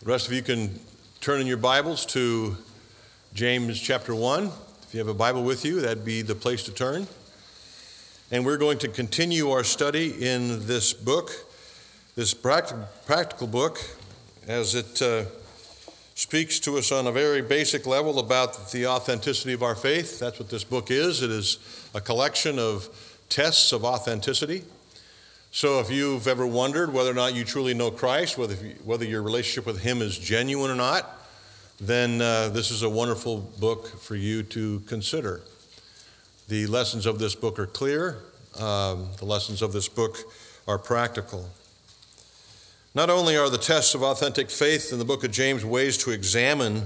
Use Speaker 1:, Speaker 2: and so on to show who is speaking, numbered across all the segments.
Speaker 1: The rest of you can turn in your Bibles to James chapter 1. If you have a Bible with you, that'd be the place to turn. And we're going to continue our study in this book, this practical book, as it uh, speaks to us on a very basic level about the authenticity of our faith. That's what this book is. It is a collection of tests of authenticity. So, if you've ever wondered whether or not you truly know Christ, whether, whether your relationship with Him is genuine or not, then uh, this is a wonderful book for you to consider. The lessons of this book are clear, um, the lessons of this book are practical. Not only are the tests of authentic faith in the book of James ways to examine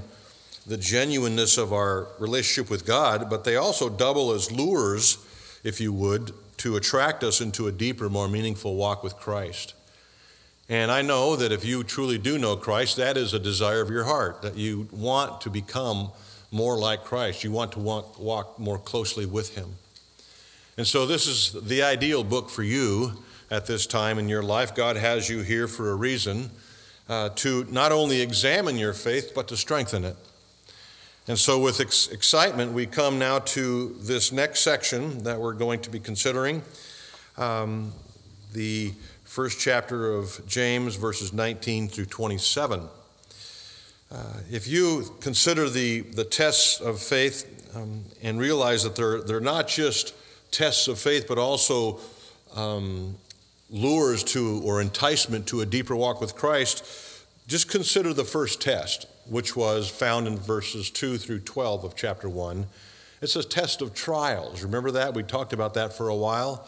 Speaker 1: the genuineness of our relationship with God, but they also double as lures, if you would, to attract us into a deeper, more meaningful walk with Christ. And I know that if you truly do know Christ, that is a desire of your heart, that you want to become more like Christ. You want to walk, walk more closely with Him. And so, this is the ideal book for you at this time in your life. God has you here for a reason uh, to not only examine your faith, but to strengthen it. And so, with ex- excitement, we come now to this next section that we're going to be considering um, the first chapter of James, verses 19 through 27. Uh, if you consider the, the tests of faith um, and realize that they're, they're not just tests of faith, but also um, lures to or enticement to a deeper walk with Christ, just consider the first test which was found in verses 2 through 12 of chapter 1. It's a test of trials. Remember that? We talked about that for a while.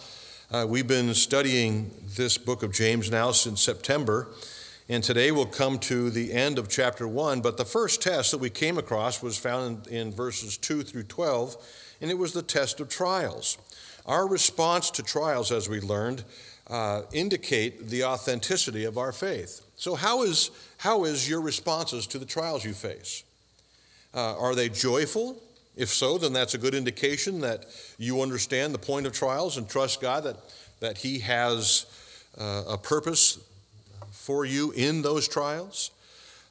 Speaker 1: Uh, we've been studying this book of James now since September, and today we'll come to the end of chapter 1. But the first test that we came across was found in, in verses 2 through 12, and it was the test of trials. Our response to trials, as we learned, uh, indicate the authenticity of our faith. So, how is, how is your responses to the trials you face? Uh, are they joyful? If so, then that's a good indication that you understand the point of trials and trust God that, that He has uh, a purpose for you in those trials,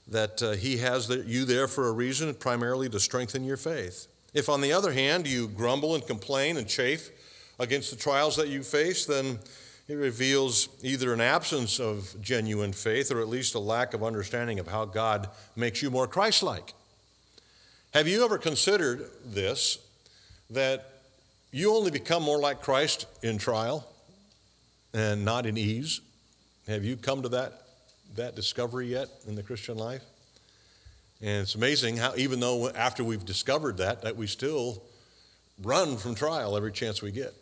Speaker 1: that uh, He has the, you there for a reason, primarily to strengthen your faith. If, on the other hand, you grumble and complain and chafe against the trials that you face, then it reveals either an absence of genuine faith or at least a lack of understanding of how God makes you more Christ like. Have you ever considered this that you only become more like Christ in trial and not in ease? Have you come to that, that discovery yet in the Christian life? And it's amazing how, even though after we've discovered that, that we still run from trial every chance we get.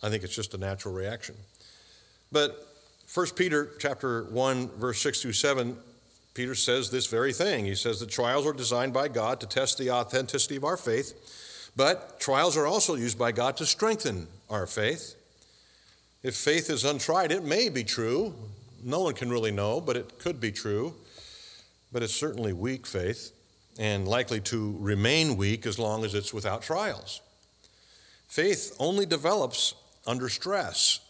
Speaker 1: I think it's just a natural reaction. But 1 Peter chapter 1 verse 6 through 7 Peter says this very thing. He says the trials are designed by God to test the authenticity of our faith, but trials are also used by God to strengthen our faith. If faith is untried, it may be true. No one can really know, but it could be true. But it's certainly weak faith and likely to remain weak as long as it's without trials. Faith only develops under stress.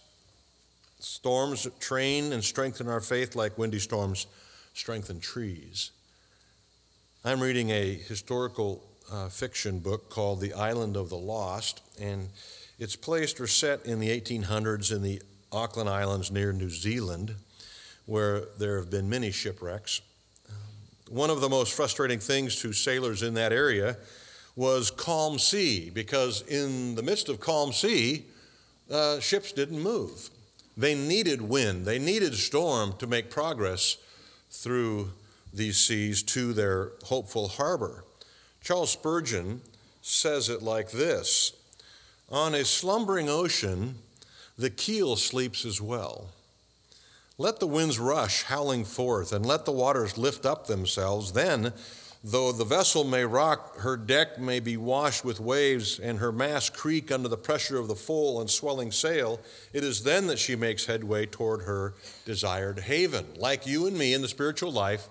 Speaker 1: Storms train and strengthen our faith like windy storms strengthen trees. I'm reading a historical uh, fiction book called The Island of the Lost, and it's placed or set in the 1800s in the Auckland Islands near New Zealand, where there have been many shipwrecks. One of the most frustrating things to sailors in that area was calm sea, because in the midst of calm sea, uh, ships didn't move. They needed wind, they needed storm to make progress through these seas to their hopeful harbor. Charles Spurgeon says it like this On a slumbering ocean, the keel sleeps as well. Let the winds rush howling forth, and let the waters lift up themselves. Then Though the vessel may rock, her deck may be washed with waves, and her mast creak under the pressure of the full and swelling sail, it is then that she makes headway toward her desired haven. Like you and me in the spiritual life,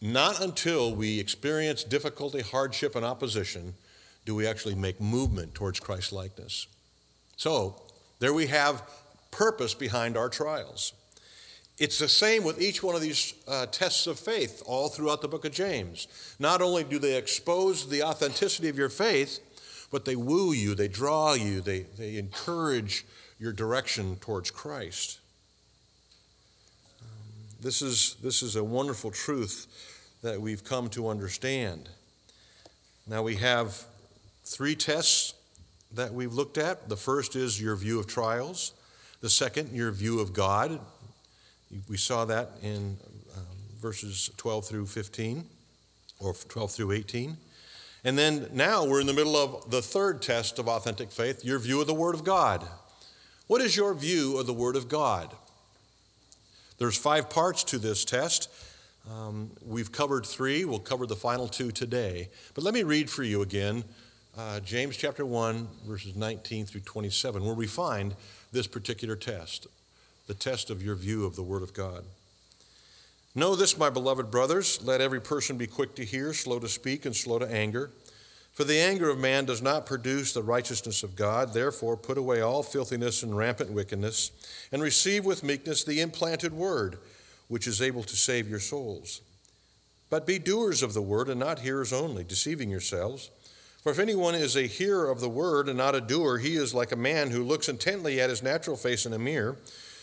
Speaker 1: not until we experience difficulty, hardship, and opposition do we actually make movement towards Christ likeness. So, there we have purpose behind our trials. It's the same with each one of these uh, tests of faith all throughout the book of James. Not only do they expose the authenticity of your faith, but they woo you, they draw you, they, they encourage your direction towards Christ. This, is, this is a wonderful truth that we've come to understand. Now we have three tests that we've looked at. The first is your view of trials, the second, your view of God. We saw that in um, verses 12 through 15, or 12 through 18. And then now we're in the middle of the third test of authentic faith your view of the Word of God. What is your view of the Word of God? There's five parts to this test. Um, we've covered three. We'll cover the final two today. But let me read for you again uh, James chapter 1, verses 19 through 27, where we find this particular test the test of your view of the Word of God. Know this, my beloved brothers, let every person be quick to hear, slow to speak, and slow to anger. For the anger of man does not produce the righteousness of God. Therefore, put away all filthiness and rampant wickedness, and receive with meekness the implanted word, which is able to save your souls. But be doers of the word, and not hearers only, deceiving yourselves. For if anyone is a hearer of the word and not a doer, he is like a man who looks intently at his natural face in a mirror.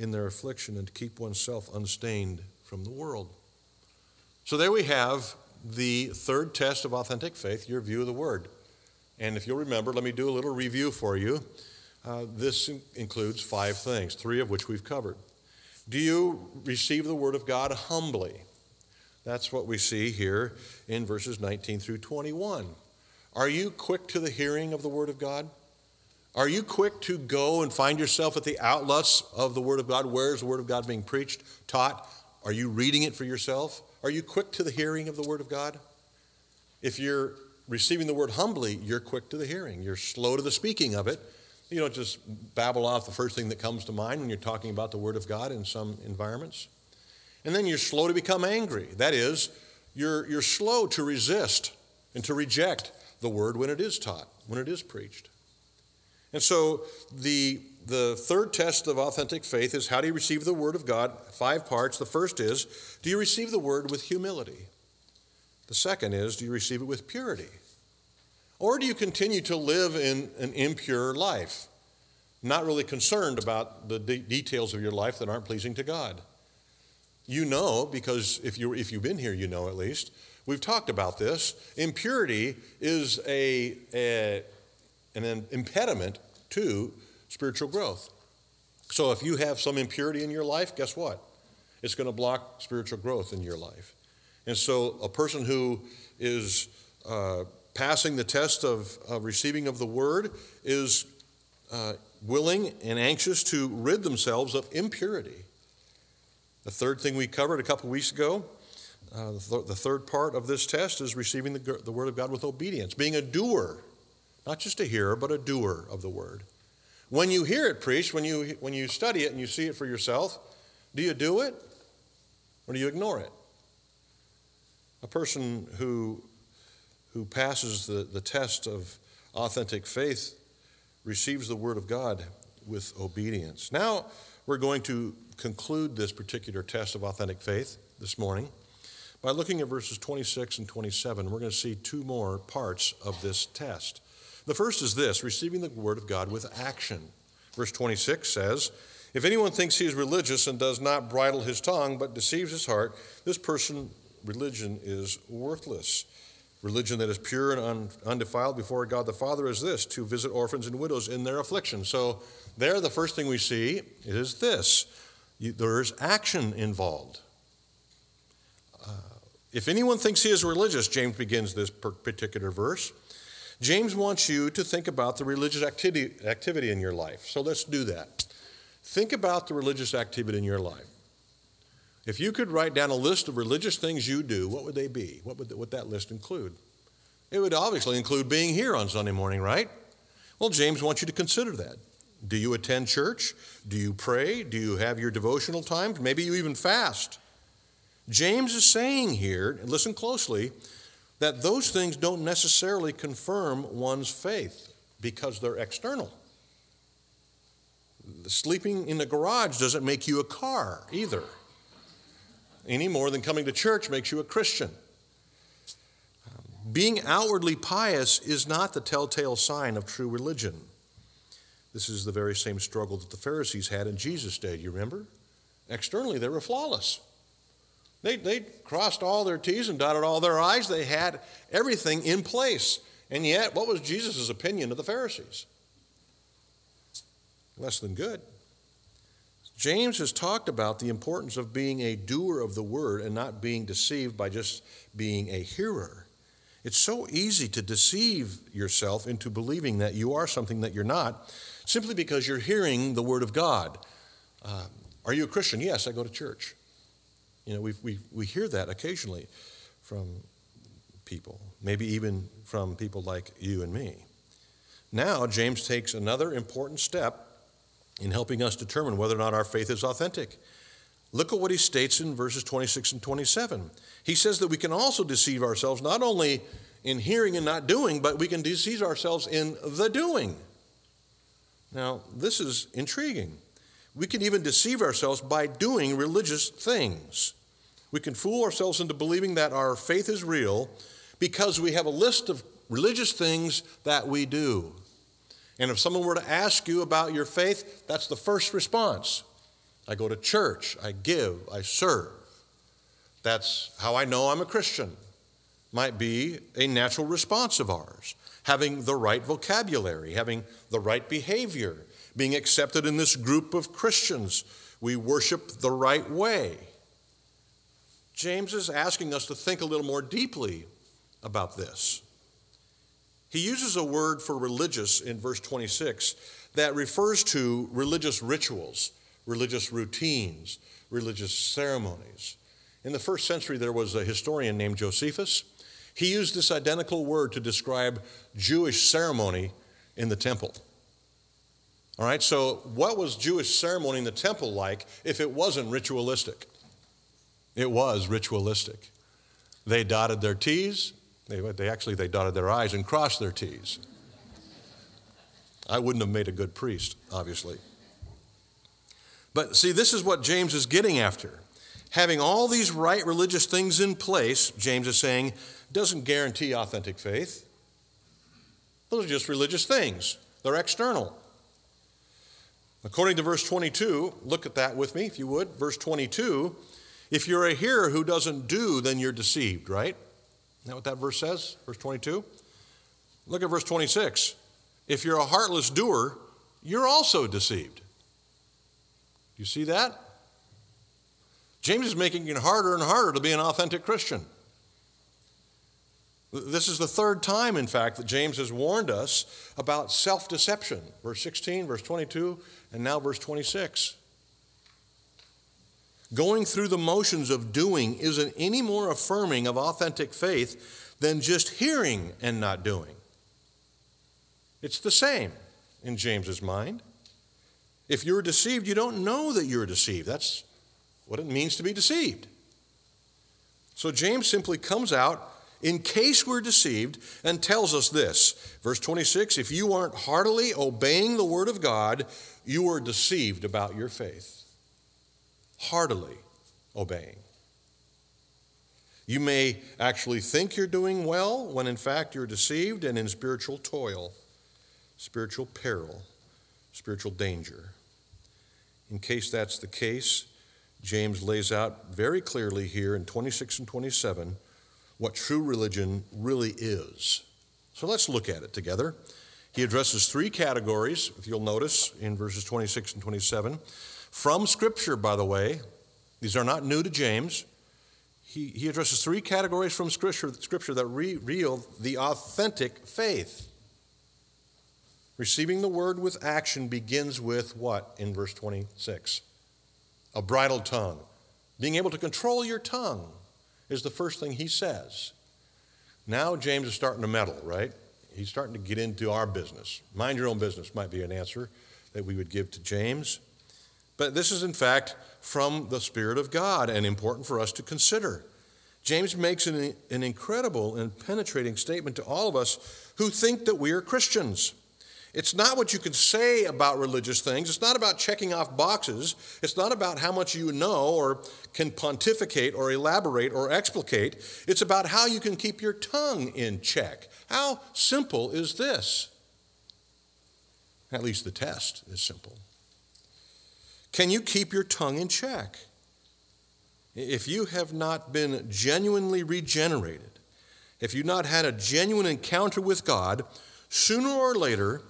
Speaker 1: in their affliction and to keep oneself unstained from the world. So there we have the third test of authentic faith, your view of the Word. And if you'll remember, let me do a little review for you. Uh, this includes five things, three of which we've covered. Do you receive the Word of God humbly? That's what we see here in verses 19 through 21. Are you quick to the hearing of the Word of God? Are you quick to go and find yourself at the outlets of the Word of God? Where is the Word of God being preached, taught? Are you reading it for yourself? Are you quick to the hearing of the Word of God? If you're receiving the Word humbly, you're quick to the hearing. You're slow to the speaking of it. You don't just babble off the first thing that comes to mind when you're talking about the Word of God in some environments. And then you're slow to become angry. That is, you're, you're slow to resist and to reject the Word when it is taught, when it is preached. And so the the third test of authentic faith is how do you receive the Word of God? Five parts. The first is do you receive the Word with humility? The second is do you receive it with purity? Or do you continue to live in an impure life, not really concerned about the de- details of your life that aren't pleasing to God? You know, because if, you, if you've been here, you know at least. We've talked about this. Impurity is a, a an impediment to spiritual growth. So if you have some impurity in your life, guess what? It's going to block spiritual growth in your life. And so a person who is uh, passing the test of, of, receiving of the word is uh, willing and anxious to rid themselves of impurity. The third thing we covered a couple weeks ago, uh, the, th- the, third part of this test is receiving the, the word of God with obedience, being a doer, not just a hearer, but a doer of the word. When you hear it preached, when you, when you study it and you see it for yourself, do you do it or do you ignore it? A person who, who passes the, the test of authentic faith receives the Word of God with obedience. Now, we're going to conclude this particular test of authentic faith this morning by looking at verses 26 and 27. We're going to see two more parts of this test. The first is this receiving the word of God with action. Verse 26 says, If anyone thinks he is religious and does not bridle his tongue but deceives his heart, this person, religion is worthless. Religion that is pure and undefiled before God the Father is this to visit orphans and widows in their affliction. So, there, the first thing we see is this there's action involved. Uh, if anyone thinks he is religious, James begins this particular verse, James wants you to think about the religious activity, activity in your life. So let's do that. Think about the religious activity in your life. If you could write down a list of religious things you do, what would they be? What would, that list include? It would obviously include being here on Sunday morning, right? Well, James wants you to consider that. Do you attend church? Do you pray? Do you have your devotional times? Maybe you even fast. James is saying here, listen closely, that those things don't necessarily confirm one's faith because they're external. Sleeping in the garage doesn't make you a car either, any more than coming to church makes you a Christian. Being outwardly pious is not the telltale sign of true religion. This is the very same struggle that the Pharisees had in Jesus' day, you remember? Externally, they were flawless. They, they crossed all their T's and dotted all their I's. They had everything in place. And yet, what was Jesus' opinion of the Pharisees? Less than good. James has talked about the importance of being a doer of the word and not being deceived by just being a hearer. It's so easy to deceive yourself into believing that you are something that you're not simply because you're hearing the word of God. Uh, are you a Christian? Yes, I go to church. You know, we, we, we hear that occasionally from people, maybe even from people like you and me. Now, James takes another important step in helping us determine whether or not our faith is authentic. Look at what he states in verses 26 and 27. He says that we can also deceive ourselves not only in hearing and not doing, but we can deceive ourselves in the doing. Now, this is intriguing. We can even deceive ourselves by doing religious things. We can fool ourselves into believing that our faith is real because we have a list of religious things that we do. And if someone were to ask you about your faith, that's the first response. I go to church, I give, I serve. That's how I know I'm a Christian. Might be a natural response of ours. Having the right vocabulary, having the right behavior, being accepted in this group of Christians. We worship the right way. James is asking us to think a little more deeply about this. He uses a word for religious in verse 26 that refers to religious rituals, religious routines, religious ceremonies. In the first century, there was a historian named Josephus. He used this identical word to describe Jewish ceremony in the temple. All right, so what was Jewish ceremony in the temple like if it wasn't ritualistic? It was ritualistic. They dotted their T's. They, they actually they dotted their I's and crossed their T's. I wouldn't have made a good priest, obviously. But see, this is what James is getting after. Having all these right religious things in place, James is saying, doesn't guarantee authentic faith. Those are just religious things, they're external. According to verse 22, look at that with me, if you would. Verse 22 if you're a hearer who doesn't do, then you're deceived, right? Isn't that what that verse says? Verse 22? Look at verse 26. If you're a heartless doer, you're also deceived. You see that? James is making it harder and harder to be an authentic Christian. This is the third time, in fact, that James has warned us about self deception. Verse 16, verse 22, and now verse 26. Going through the motions of doing isn't any more affirming of authentic faith than just hearing and not doing. It's the same in James's mind. If you're deceived, you don't know that you're deceived. That's what it means to be deceived. So James simply comes out in case we're deceived and tells us this. Verse 26 If you aren't heartily obeying the word of God, you are deceived about your faith heartily obeying. You may actually think you're doing well when in fact you're deceived and in spiritual toil, spiritual peril, spiritual danger. In case that's the case, James lays out very clearly here in 26 and 27 what true religion really is. So let's look at it together. He addresses three categories, if you'll notice in verses 26 and 27 from Scripture, by the way. These are not new to James. He, he addresses three categories from Scripture, scripture that reveal the authentic faith. Receiving the word with action begins with what in verse 26? A bridled tongue, Being able to control your tongue is the first thing he says. Now James is starting to meddle, right? He's starting to get into our business. Mind your own business might be an answer that we would give to James. But this is, in fact, from the Spirit of God and important for us to consider. James makes an, an incredible and penetrating statement to all of us who think that we are Christians. It's not what you can say about religious things. It's not about checking off boxes. It's not about how much you know or can pontificate or elaborate or explicate. It's about how you can keep your tongue in check. How simple is this? At least the test is simple. Can you keep your tongue in check? If you have not been genuinely regenerated, if you've not had a genuine encounter with God, sooner or later,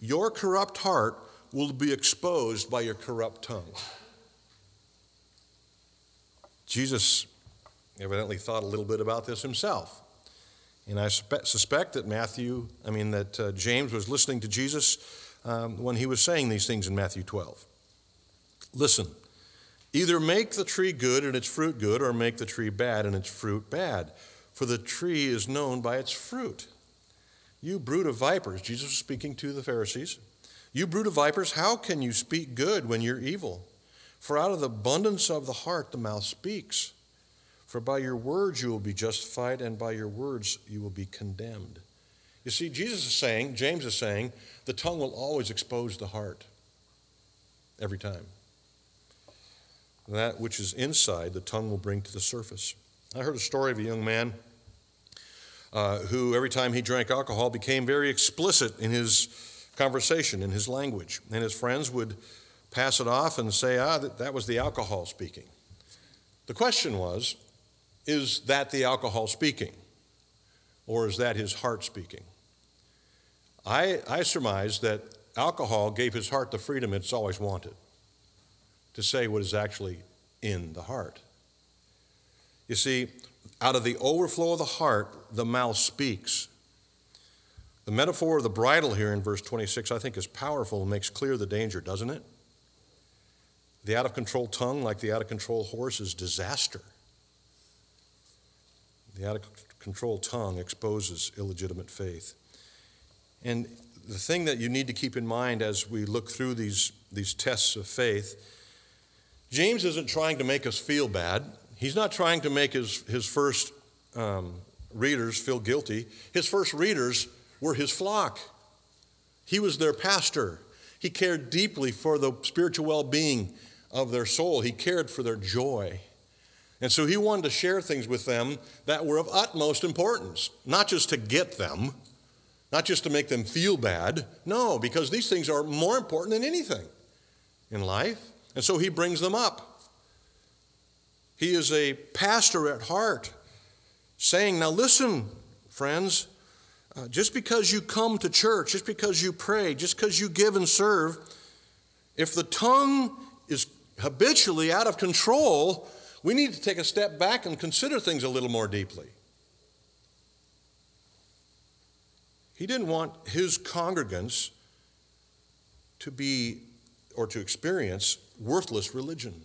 Speaker 1: your corrupt heart will be exposed by your corrupt tongue. Jesus evidently thought a little bit about this himself. And I suspect that Matthew, I mean, that uh, James was listening to Jesus um, when he was saying these things in Matthew 12. Listen, either make the tree good and its fruit good, or make the tree bad and its fruit bad. For the tree is known by its fruit. You brood of vipers, Jesus was speaking to the Pharisees. You brood of vipers, how can you speak good when you're evil? For out of the abundance of the heart the mouth speaks. For by your words you will be justified, and by your words you will be condemned. You see, Jesus is saying, James is saying, the tongue will always expose the heart. Every time. That which is inside, the tongue will bring to the surface. I heard a story of a young man uh, who, every time he drank alcohol, became very explicit in his conversation, in his language. And his friends would pass it off and say, ah, that, that was the alcohol speaking. The question was, is that the alcohol speaking? Or is that his heart speaking? I, I surmise that alcohol gave his heart the freedom it's always wanted to say what is actually in the heart. You see, out of the overflow of the heart, the mouth speaks. The metaphor of the bridle here in verse 26, I think, is powerful and makes clear the danger, doesn't it? The out of control tongue, like the out of control horse, is disaster. The out of control tongue exposes illegitimate faith. And the thing that you need to keep in mind as we look through these, these tests of faith, James isn't trying to make us feel bad. He's not trying to make his, his first um, readers feel guilty. His first readers were his flock, he was their pastor. He cared deeply for the spiritual well being of their soul, he cared for their joy. And so he wanted to share things with them that were of utmost importance, not just to get them, not just to make them feel bad. No, because these things are more important than anything in life. And so he brings them up. He is a pastor at heart, saying, Now listen, friends, uh, just because you come to church, just because you pray, just because you give and serve, if the tongue is habitually out of control, we need to take a step back and consider things a little more deeply. He didn't want his congregants to be or to experience worthless religion.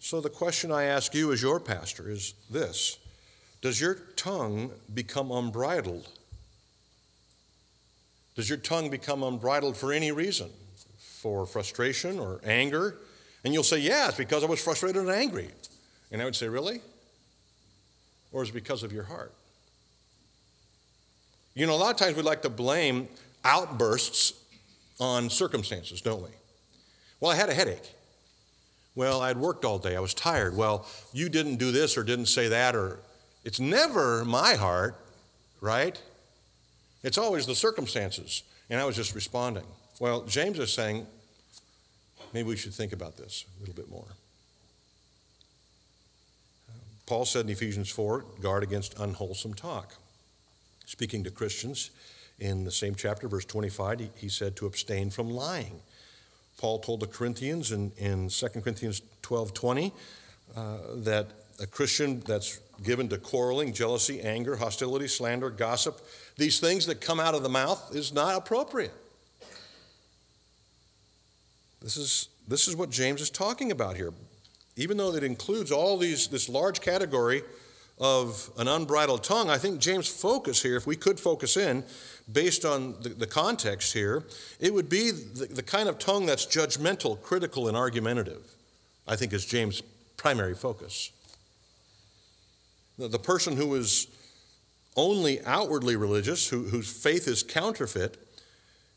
Speaker 1: So, the question I ask you as your pastor is this Does your tongue become unbridled? Does your tongue become unbridled for any reason? For frustration or anger? And you'll say, Yeah, it's because I was frustrated and angry. And I would say, Really? Or is it because of your heart? You know, a lot of times we like to blame outbursts on circumstances, don't we? Well, I had a headache. Well, I'd worked all day. I was tired. Well, you didn't do this or didn't say that, or it's never my heart, right? It's always the circumstances. And I was just responding. Well, James is saying, maybe we should think about this a little bit more. Paul said in Ephesians 4 guard against unwholesome talk. Speaking to Christians in the same chapter, verse 25, he, said to abstain from lying. Paul told the Corinthians in, in 2 Corinthians 12 20 uh, that a Christian that's given to quarreling, jealousy, anger, hostility, slander, gossip, these things that come out of the mouth is not appropriate. This is this is what James is talking about here. Even though it includes all these this large category of an unbridled tongue, I think James' focus here, if we could focus in based on the, the context here, it would be the, the kind of tongue that's judgmental, critical, and argumentative. I think is James' primary focus. The, person who is only outwardly religious, who, whose faith is counterfeit,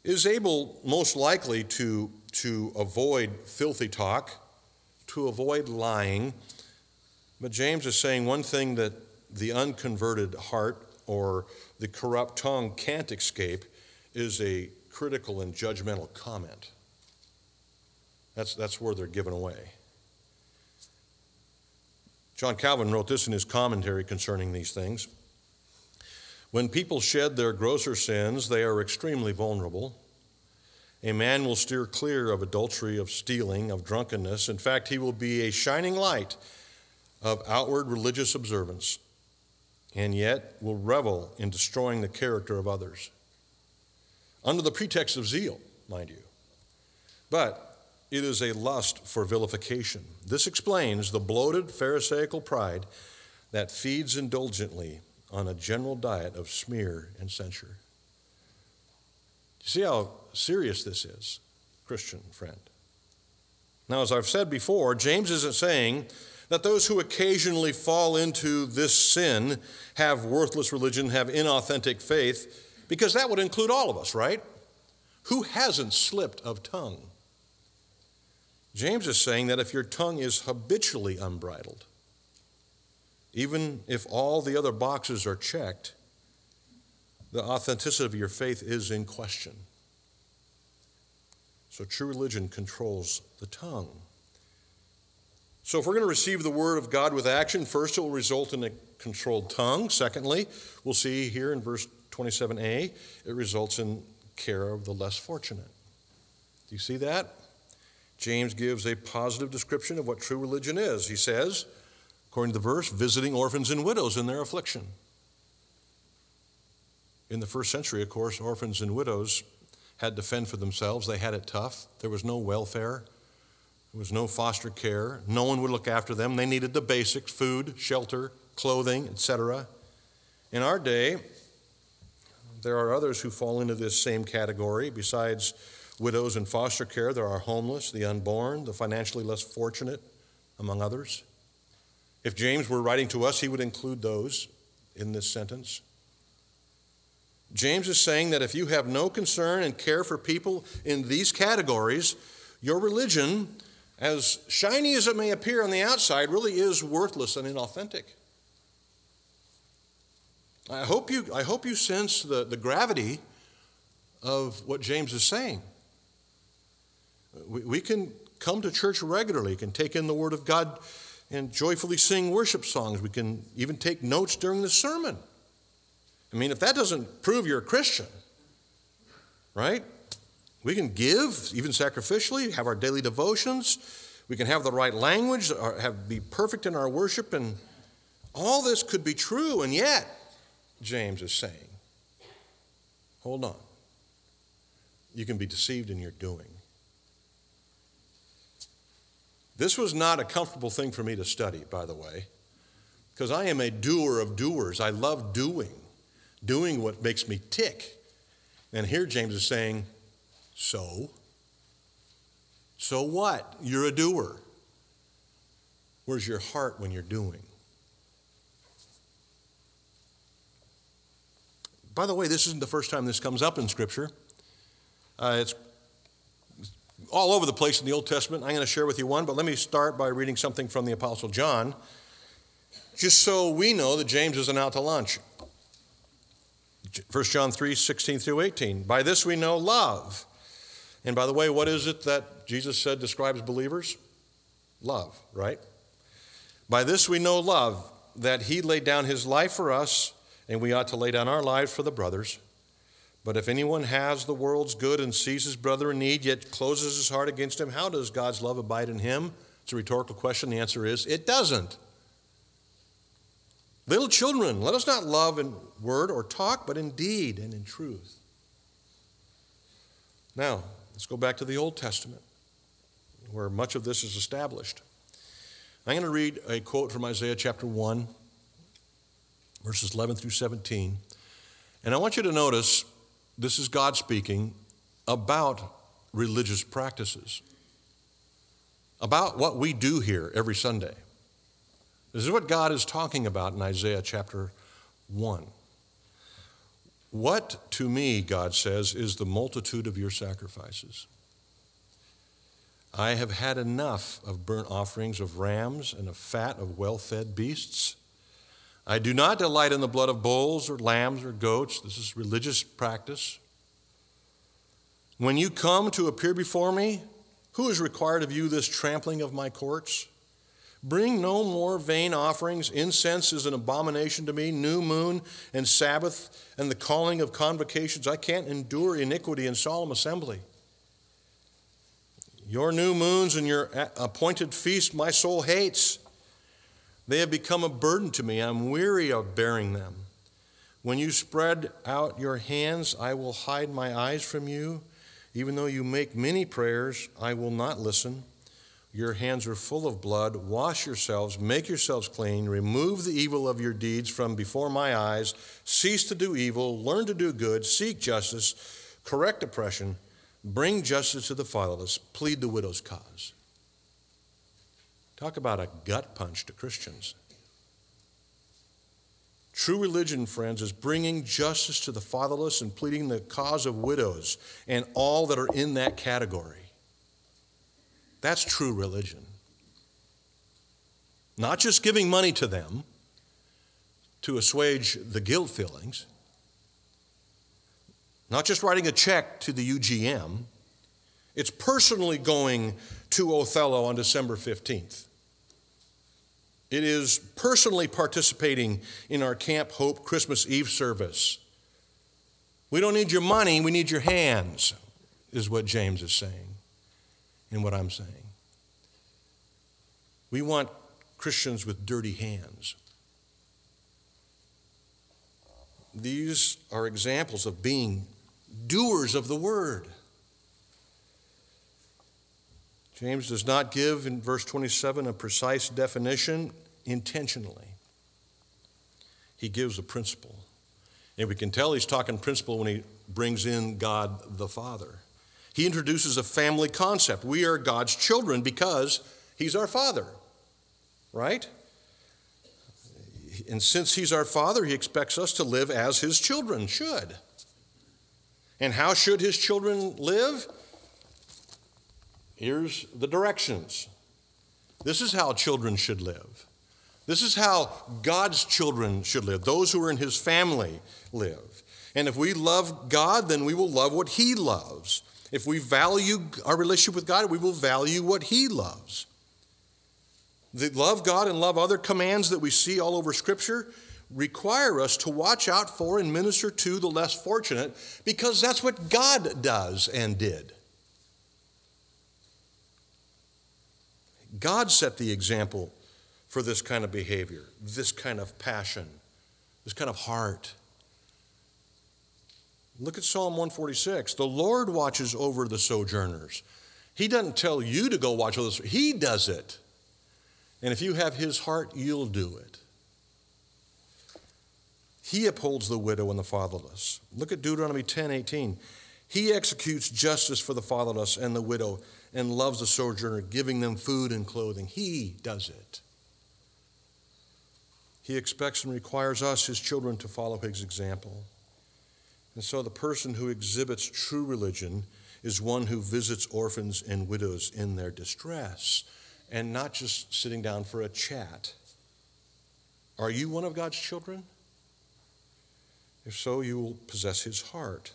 Speaker 1: is able most likely to, to avoid filthy talk, to avoid lying. But James is saying one thing that the unconverted heart or the corrupt tongue can't escape is a critical and judgmental comment. That's, that's where they're given away. John Calvin wrote this in his commentary concerning these things. When people shed their grosser sins, they are extremely vulnerable. A man will steer clear of adultery, of stealing, of drunkenness. In fact, he will be a shining light of outward religious observance, and yet will revel in destroying the character of others. Under the pretext of zeal, mind you. But it is a lust for vilification. This explains the bloated Pharisaical pride that feeds indulgently on a general diet of smear and censure. You see how serious this is, Christian friend. Now, as I've said before, James isn't saying that those who occasionally fall into this sin have worthless religion, have inauthentic faith, because that would include all of us, right? Who hasn't slipped of tongue? James is saying that if your tongue is habitually unbridled, even if all the other boxes are checked, the authenticity of your faith is in question. So true religion controls the tongue. So if we're going to receive the word of God with action, first it will result in a controlled tongue. Secondly, we'll see here in verse 27a, it results in care of the less fortunate. Do you see that? James gives a positive description of what true religion is. He says, according to the verse, visiting orphans and widows in their affliction. In the first century, of course, orphans and widows had to fend for themselves. They had it tough. There was no welfare, there was no foster care. No one would look after them. They needed the basics food, shelter, clothing, etc. In our day, there are others who fall into this same category besides widows in foster care, there are homeless, the unborn, the financially less fortunate, among others. If James were writing to us, he would include those in this sentence. James is saying that if you have no concern and care for people in these categories, your religion, as shiny as it may appear on the outside, really is worthless and inauthentic. I hope you, I hope you sense the, the gravity of what James is saying. We, we can come to church regularly, can take in the Word of God and joyfully sing worship songs. We can even take notes during the sermon. I mean, if that doesn't prove you're a Christian, right? We can give, even sacrificially, have our daily devotions. We can have the right language, have be perfect in our worship, and all this could be true, and yet, James is saying, hold on. You can be deceived in your doing. This was not a comfortable thing for me to study, by the way, because I am a doer of doers. I love doing, doing what makes me tick. And here James is saying, So? So what? You're a doer. Where's your heart when you're doing? By the way, this isn't the first time this comes up in Scripture. Uh, it's all over the place in the Old Testament. I'm going to share with you one, but let me start by reading something from the Apostle John, just so we know that James isn't out to lunch. 1 John 3 16 through 18. By this we know love. And by the way, what is it that Jesus said describes believers? Love, right? By this we know love, that he laid down his life for us, and we ought to lay down our lives for the brothers. But if anyone has the world's good and sees his brother in need, yet closes his heart against him, how does God's love abide in him? It's a rhetorical question. The answer is it doesn't. Little children, let us not love in word or talk, but in deed and in truth. Now, let's go back to the Old Testament. where much of this is established. I'm going to read a quote from Isaiah chapter 1, verses 11 through 17. And I want you to notice this is God speaking about religious practices, about what we do here every Sunday. This is what God is talking about in Isaiah chapter 1. What to me, God says, is the multitude of your sacrifices? I have had enough of burnt offerings of rams and of fat of well fed beasts. I do not delight in the blood of bulls or lambs or goats. This is religious practice. When you come to appear before me, who is required of you this trampling of my courts? Bring no more vain offerings. Incense is an abomination to me. New moon and Sabbath and the calling of convocations. I can't endure iniquity and solemn assembly. Your new moons and your appointed feast my soul hates. They have become a burden to me. I'm weary of bearing them. When you spread out your hands, I will hide my eyes from you. Even though you make many prayers, I will not listen. Your hands are full of blood. Wash yourselves, make yourselves clean, remove the evil of your deeds from before my eyes. Cease to do evil, learn to do good, seek justice, correct oppression, bring justice to the fatherless, plead the widow's cause. Talk about a gut punch to Christians. True religion, friends, is bringing justice to the fatherless and pleading the cause of widows and all that are in that category. That's true religion. Not just giving money to them to assuage the guilt feelings, not just writing a check to the UGM, it's personally going to Othello on December 15th. It is personally participating in our Camp Hope Christmas Eve service. We don't need your money, we need your hands, is what James is saying and what I'm saying. We want Christians with dirty hands. These are examples of being doers of the word. James does not give in verse 27 a precise definition intentionally. He gives a principle. And we can tell he's talking principle when he brings in God the Father. He introduces a family concept. We are God's children because he's our Father, right? And since he's our Father, he expects us to live as his children should. And how should his children live? Here's the directions. This is how children should live. This is how God's children should live, those who are in his family live. And if we love God, then we will love what he loves. If we value our relationship with God, we will value what he loves. The love God and love other commands that we see all over Scripture require us to watch out for and minister to the less fortunate because that's what God does and did. God set the example for this kind of behavior, this kind of passion, this kind of heart. Look at Psalm 146. The Lord watches over the sojourners. He doesn't tell you to go watch over this, He does it. And if you have His heart, you'll do it. He upholds the widow and the fatherless. Look at Deuteronomy 10 18. He executes justice for the fatherless and the widow and loves the sojourner, giving them food and clothing. He does it. He expects and requires us, his children, to follow his example. And so the person who exhibits true religion is one who visits orphans and widows in their distress and not just sitting down for a chat. Are you one of God's children? If so, you will possess his heart.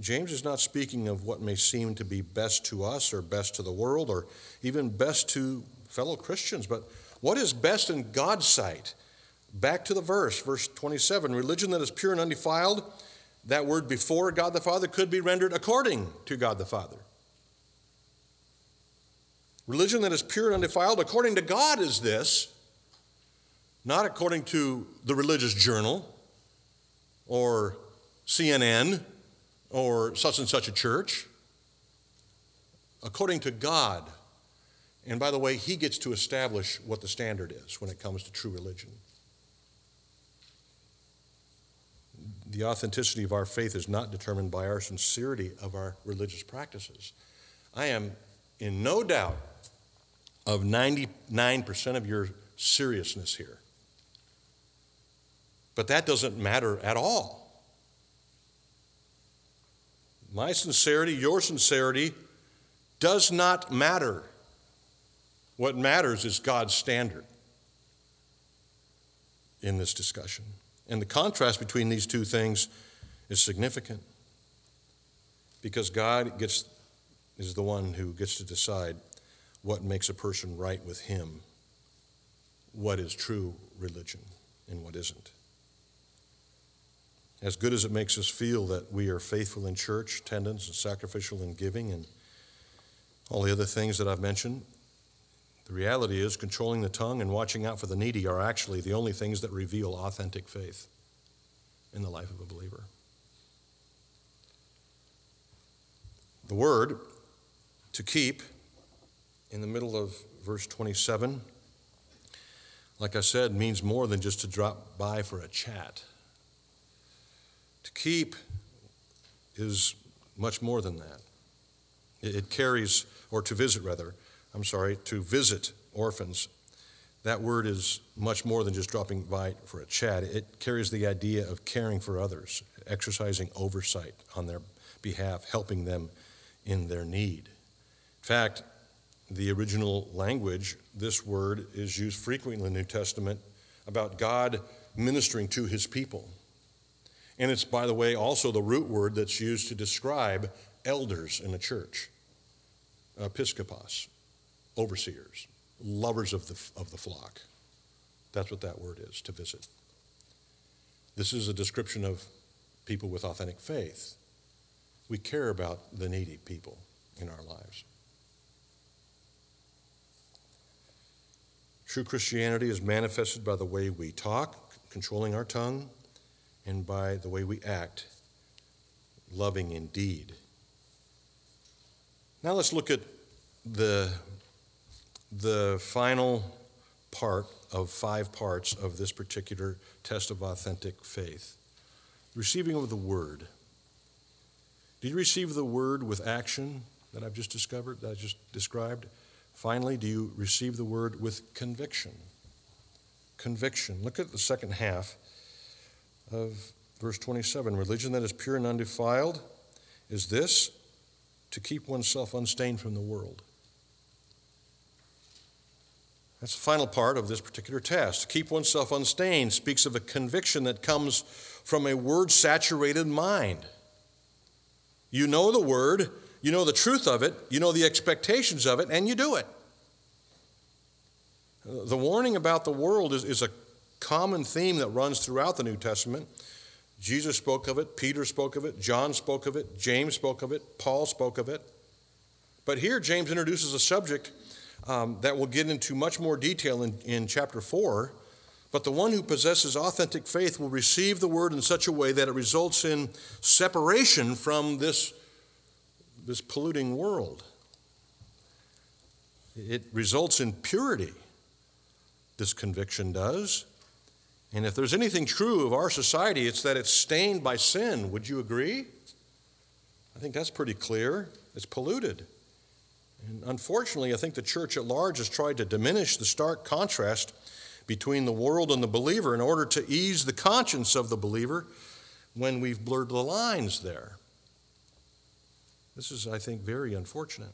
Speaker 1: James is not speaking of what may seem to be best to us or best to the world or even best to fellow Christians, but what is best in God's sight? Back to the verse, verse 27 religion that is pure and undefiled, that word before God the Father could be rendered according to God the Father. Religion that is pure and undefiled according to God is this, not according to the religious journal or CNN or such and such a church. according to God. And by the way, He gets to establish what the standard is when it comes to true religion. The authenticity of our faith is not determined by our sincerity of our religious practices. I am in no doubt of 99% of your seriousness here. But that doesn't matter at all. My sincerity, your sincerity, does not matter. What matters is God's standard in this discussion. And the contrast between these two things is significant because God gets, is the one who gets to decide what makes a person right with Him, what is true religion, and what isn't. As good as it makes us feel that we are faithful in church, attendance, and sacrificial in giving, and all the other things that I've mentioned, the reality is controlling the tongue and watching out for the needy are actually the only things that reveal authentic faith in the life of a believer. The word to keep in the middle of verse 27, like I said, means more than just to drop by for a chat. To keep is much more than that. It carries, or to visit rather, I'm sorry, to visit orphans. That word is much more than just dropping by for a chat. It carries the idea of caring for others, exercising oversight on their behalf, helping them in their need. In fact, the original language, this word is used frequently in the New Testament about God ministering to his people. And it's, by the way, also the root word that's used to describe elders in a church episkopos, overseers, lovers of the, of the flock. That's what that word is, to visit. This is a description of people with authentic faith. We care about the needy people in our lives. True Christianity is manifested by the way we talk, controlling our tongue, and by the way we act, loving indeed. Now let's look at the, the final part of five parts of this particular test of authentic faith receiving of the word. Do you receive the word with action that I've just discovered, that I just described? Finally, do you receive the word with conviction? Conviction. Look at the second half of verse 27. Religion that is pure and undefiled is this to keep oneself unstained from the world. That's the final part of this particular test. Keep oneself unstained speaks of a conviction that comes from a word saturated mind. You know the word, you know the truth of it, you know the expectations of it, and you do it. The warning about the world is, is a common theme that runs throughout the New Testament. Jesus spoke of it, Peter spoke of it, John spoke of it, James spoke of it, Paul spoke of it. But here, James introduces a subject um, that we'll get into much more detail in, in chapter 4. But the one who possesses authentic faith will receive the word in such a way that it results in separation from this, this polluting world. It results in purity, this conviction does. And if there's anything true of our society, it's that it's stained by sin. Would you agree? I think that's pretty clear. It's polluted. And unfortunately, I think the church at large has tried to diminish the stark contrast between the world and the believer in order to ease the conscience of the believer when we've blurred the lines there. This is, I think, very unfortunate.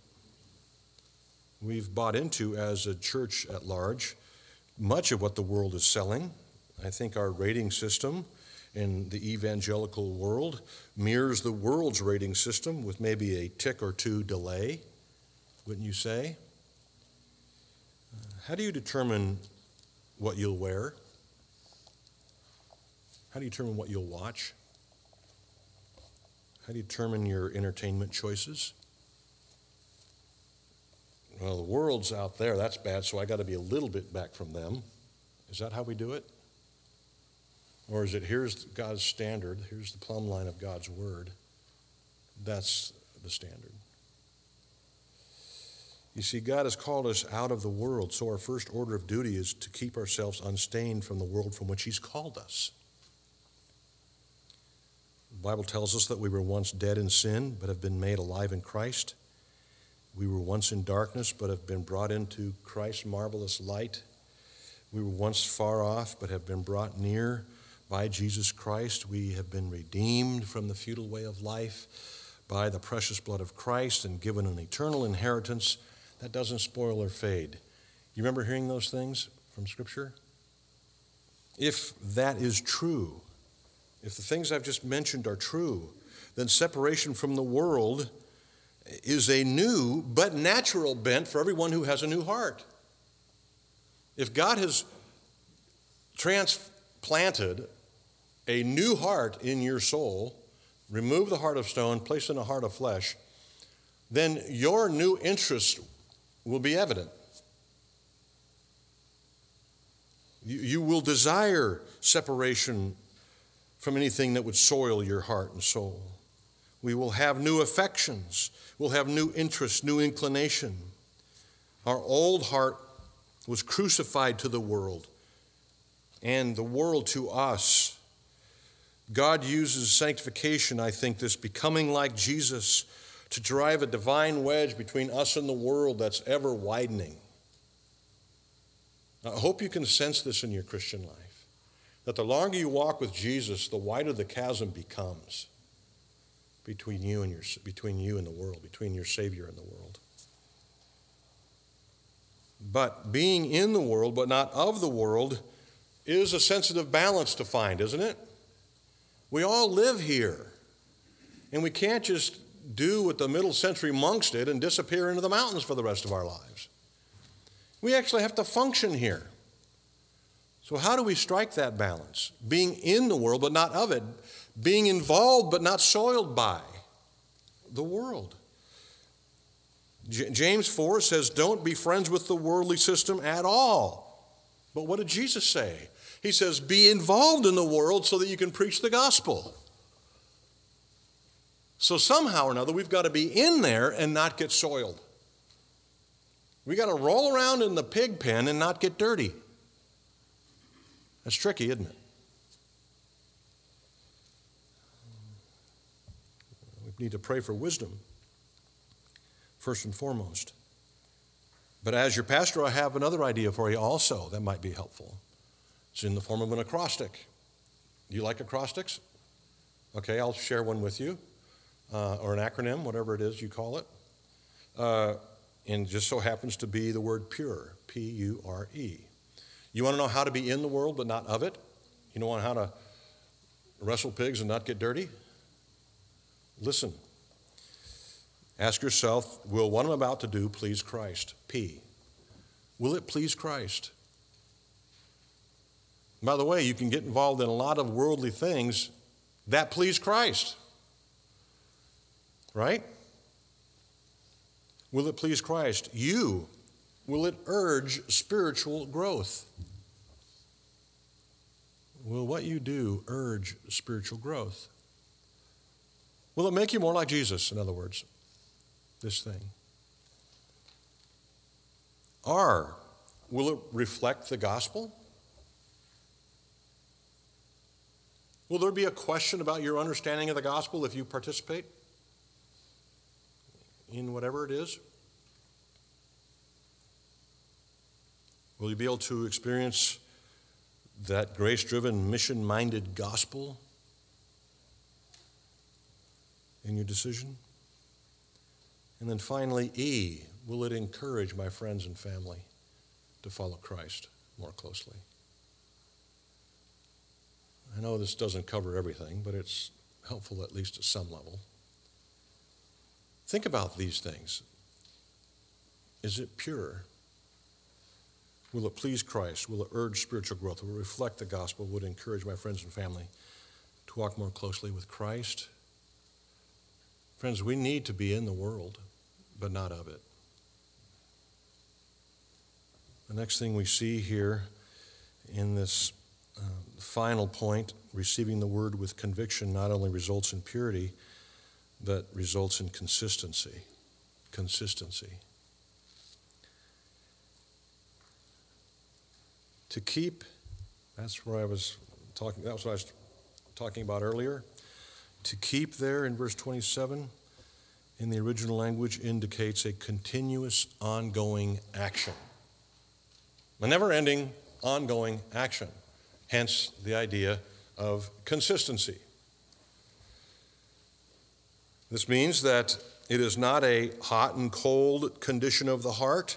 Speaker 1: We've bought into, as a church at large, much of what the world is selling I think our rating system in the evangelical world mirrors the world's rating system with maybe a tick or two delay, wouldn't you say? Uh, how do you determine what you'll wear? How do you determine what you'll watch? How do you determine your entertainment choices? Well, the world's out there, that's bad, so I got to be a little bit back from them. Is that how we do it? Or is it here's God's standard, here's the plumb line of God's word? That's the standard. You see, God has called us out of the world, so our first order of duty is to keep ourselves unstained from the world from which He's called us. The Bible tells us that we were once dead in sin, but have been made alive in Christ. We were once in darkness, but have been brought into Christ's marvelous light. We were once far off, but have been brought near by Jesus Christ. We have been redeemed from the futile way of life by the precious blood of Christ and given an eternal inheritance that doesn't spoil or fade. You remember hearing those things from Scripture? If that is true, if the things I've just mentioned are true, then separation from the world is a new but natural bent for everyone who has a new heart. If God has transplanted a new heart in your soul, remove the heart of stone, place in a heart of flesh, then your new interest will be evident. You, you will desire separation from anything that would soil your heart and soul. We will have new affections. We'll have new interests, new inclination. Our old heart was crucified to the world, and the world to us. God uses sanctification, I think, this becoming like Jesus, to drive a divine wedge between us and the world that's ever widening. I hope you can sense this in your Christian life that the longer you walk with Jesus, the wider the chasm becomes between you and your between you and the world, between your Savior and the world. But being in the world, but not of the world, is a sensitive balance to find, isn't it? We all live here, and we can't just do what the middle century monks did and disappear into the mountains for the rest of our lives. We actually have to function here. So, how do we strike that balance? Being in the world, but not of it. Being involved, but not soiled by the world. J- James 4 says, Don't be friends with the worldly system at all. But what did Jesus say? He says, Be involved in the world so that you can preach the gospel. So, somehow or another, we've got to be in there and not get soiled. We got to roll around in the pig pen and not get dirty. That's tricky, isn't it? We need to pray for wisdom, first and foremost. But as your pastor, I have another idea for you also that might be helpful. It's in the form of an acrostic. Do you like acrostics? Okay, I'll share one with you, uh, or an acronym, whatever it is you call it. Uh, and just so happens to be the word pure, P U R E. You want to know how to be in the world but not of it? You know how to wrestle pigs and not get dirty? Listen. Ask yourself Will what I'm about to do please Christ? P. Will it please Christ? By the way, you can get involved in a lot of worldly things that please Christ. Right? Will it please Christ? You Will it urge spiritual growth? Will what you do urge spiritual growth? Will it make you more like Jesus, in other words, this thing? Or will it reflect the gospel? Will there be a question about your understanding of the gospel if you participate in whatever it is? Will you be able to experience that grace driven, mission minded gospel in your decision? And then finally, E, will it encourage my friends and family to follow Christ more closely? I know this doesn't cover everything, but it's helpful at least at some level. Think about these things. Is it pure? Will it please Christ? Will it urge spiritual growth? Will it reflect the gospel? Would it encourage my friends and family to walk more closely with Christ? Friends, we need to be in the world, but not of it. The next thing we see here in this uh, final point, receiving the word with conviction not only results in purity, that results in consistency. Consistency. To keep, that's where I was talking, that was what I was talking about earlier. To keep there in verse 27 in the original language indicates a continuous, ongoing action, a never ending, ongoing action. Hence the idea of consistency. This means that it is not a hot and cold condition of the heart.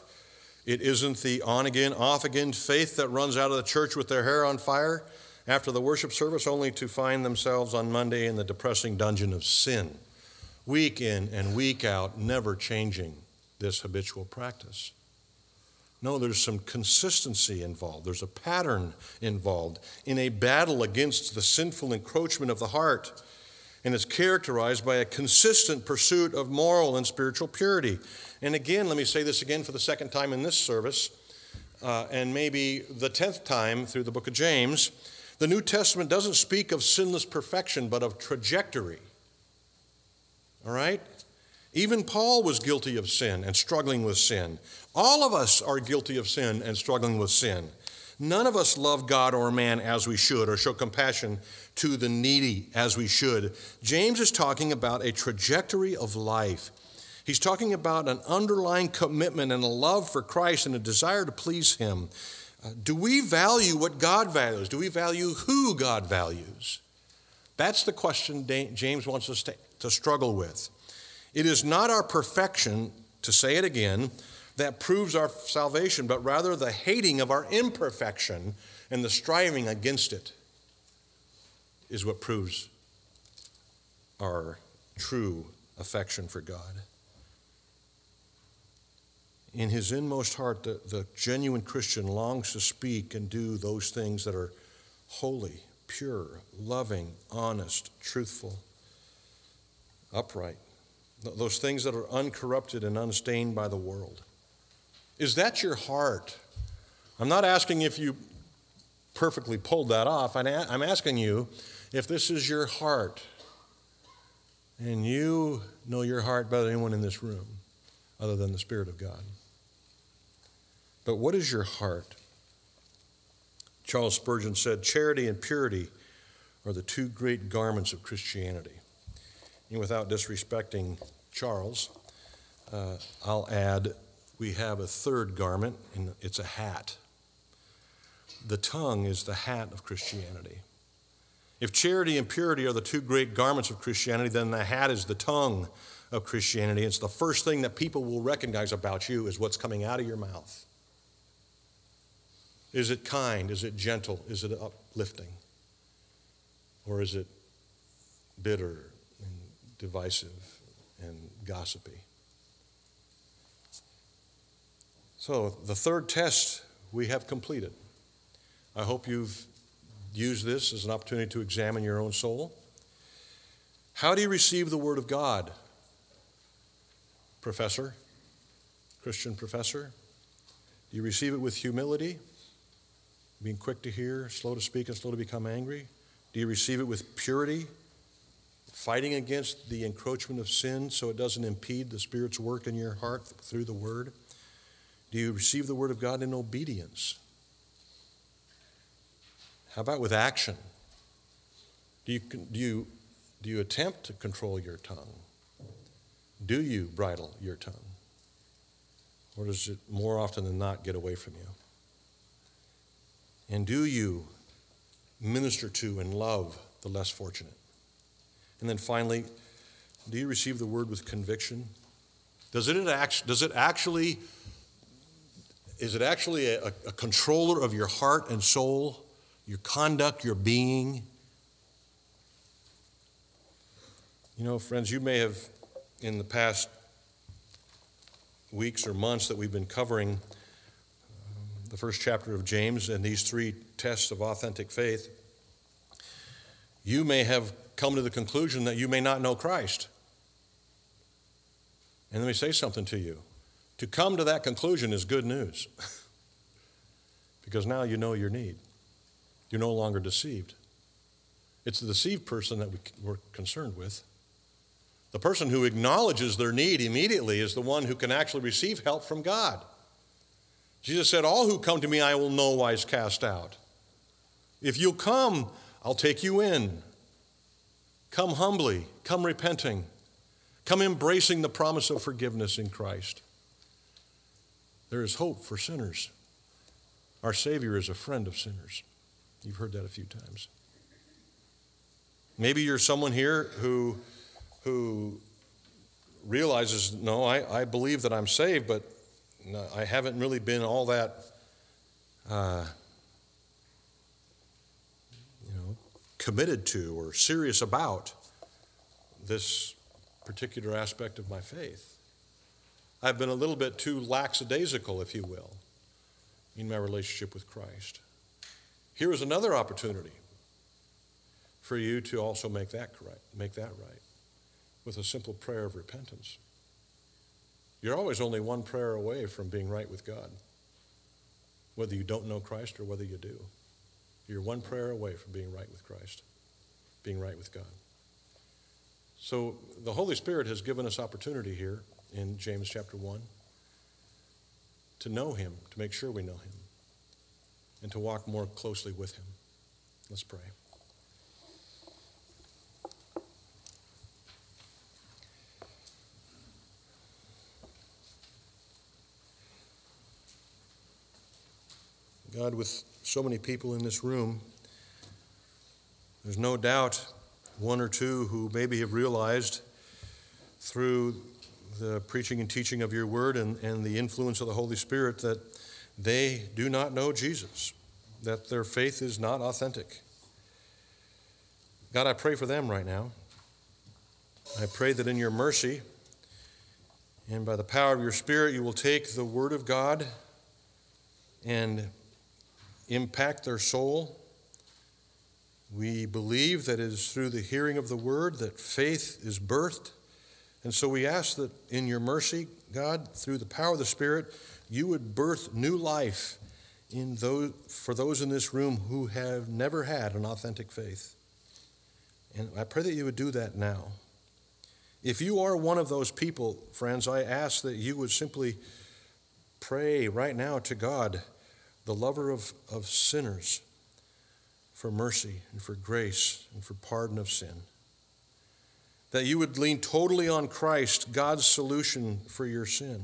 Speaker 1: It isn't the on again, off again faith that runs out of the church with their hair on fire after the worship service, only to find themselves on Monday in the depressing dungeon of sin, week in and week out, never changing this habitual practice. No, there's some consistency involved. There's a pattern involved in a battle against the sinful encroachment of the heart. And it's characterized by a consistent pursuit of moral and spiritual purity. And again, let me say this again for the second time in this service, uh, and maybe the tenth time through the book of James. The New Testament doesn't speak of sinless perfection, but of trajectory. All right? Even Paul was guilty of sin and struggling with sin. All of us are guilty of sin and struggling with sin. None of us love God or man as we should or show compassion to the needy as we should. James is talking about a trajectory of life. He's talking about an underlying commitment and a love for Christ and a desire to please Him. Uh, do we value what God values? Do we value who God values? That's the question James wants us to, to struggle with. It is not our perfection, to say it again, that proves our salvation, but rather the hating of our imperfection and the striving against it is what proves our true affection for God. In his inmost heart, the, the genuine Christian longs to speak and do those things that are holy, pure, loving, honest, truthful, upright those things that are uncorrupted and unstained by the world. Is that your heart? I'm not asking if you perfectly pulled that off. I'm asking you if this is your heart. And you know your heart better than anyone in this room, other than the Spirit of God. But what is your heart? Charles Spurgeon said, Charity and purity are the two great garments of Christianity. And without disrespecting Charles, uh, I'll add we have a third garment, and it's a hat. The tongue is the hat of Christianity. If charity and purity are the two great garments of Christianity, then the hat is the tongue of Christianity. It's the first thing that people will recognize about you is what's coming out of your mouth. Is it kind? Is it gentle? Is it uplifting? Or is it bitter and divisive and gossipy? So, the third test we have completed. I hope you've used this as an opportunity to examine your own soul. How do you receive the Word of God? Professor, Christian professor, do you receive it with humility? being quick to hear, slow to speak, and slow to become angry? Do you receive it with purity, fighting against the encroachment of sin so it doesn't impede the Spirit's work in your heart through the Word? Do you receive the Word of God in obedience? How about with action? Do you, do you, do you attempt to control your tongue? Do you bridle your tongue? Or does it more often than not get away from you? And do you minister to and love the less fortunate? And then finally, do you receive the word with conviction? Does it, act, does it actually, is it actually a, a controller of your heart and soul, your conduct, your being? You know, friends, you may have, in the past weeks or months that we've been covering um, the first chapter of James and these three tests of authentic faith, you may have come to the conclusion that you may not know Christ. And let me say something to you. To come to that conclusion is good news because now you know your need. You're no longer deceived. It's the deceived person that we're concerned with. The person who acknowledges their need immediately is the one who can actually receive help from God. Jesus said, All who come to me I will no wise cast out. If you'll come, I'll take you in. Come humbly, come repenting, come embracing the promise of forgiveness in Christ. There is hope for sinners. Our Savior is a friend of sinners. You've heard that a few times. Maybe you're someone here who, who realizes, no, I, I believe that I'm saved, but I haven't really been all that, uh, you know, committed to or serious about this particular aspect of my faith. I've been a little bit too lackadaisical, if you will, in my relationship with Christ. Here is another opportunity for you to also make that correct, make that right, with a simple prayer of repentance. You're always only one prayer away from being right with God, whether you don't know Christ or whether you do. You're one prayer away from being right with Christ, being right with God. So the Holy Spirit has given us opportunity here in James chapter 1 to know Him, to make sure we know Him, and to walk more closely with Him. Let's pray. God, with so many people in this room, there's no doubt one or two who maybe have realized through the preaching and teaching of your word and, and the influence of the Holy Spirit that they do not know Jesus, that their faith is not authentic. God, I pray for them right now. I pray that in your mercy and by the power of your Spirit, you will take the Word of God and impact their soul. We believe that it is through the hearing of the word that faith is birthed. And so we ask that in your mercy, God, through the power of the Spirit, you would birth new life in those, for those in this room who have never had an authentic faith. And I pray that you would do that now. If you are one of those people, friends, I ask that you would simply pray right now to God the lover of, of sinners, for mercy and for grace and for pardon of sin. That you would lean totally on Christ, God's solution for your sin,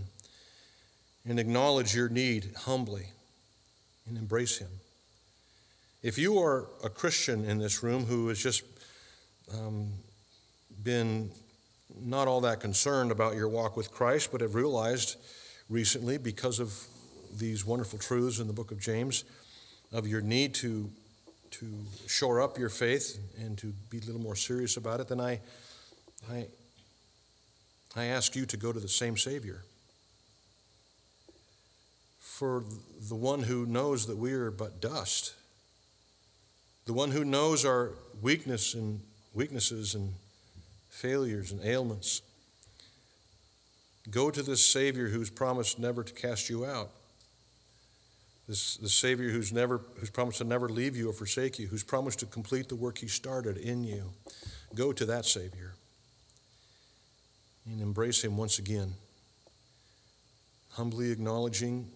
Speaker 1: and acknowledge your need humbly and embrace Him. If you are a Christian in this room who has just um, been not all that concerned about your walk with Christ, but have realized recently, because of these wonderful truths in the book of James of your need to, to shore up your faith and to be a little more serious about it, then I, I, I ask you to go to the same Savior. For the one who knows that we are but dust, the one who knows our weakness and weaknesses and failures and ailments. Go to this Savior who's promised never to cast you out. This the Savior who's never who's promised to never leave you or forsake you, who's promised to complete the work he started in you. Go to that Savior and embrace him once again. Humbly acknowledging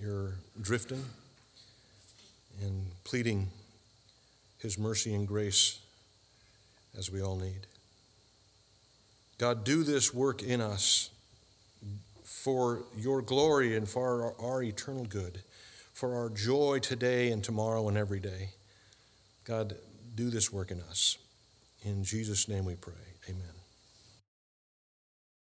Speaker 1: your drifting and pleading his mercy and grace as we all need. God, do this work in us for your glory and for our, eternal good for our joy today and tomorrow and every day. God, do this work in us. In Jesus' name we pray. Amen.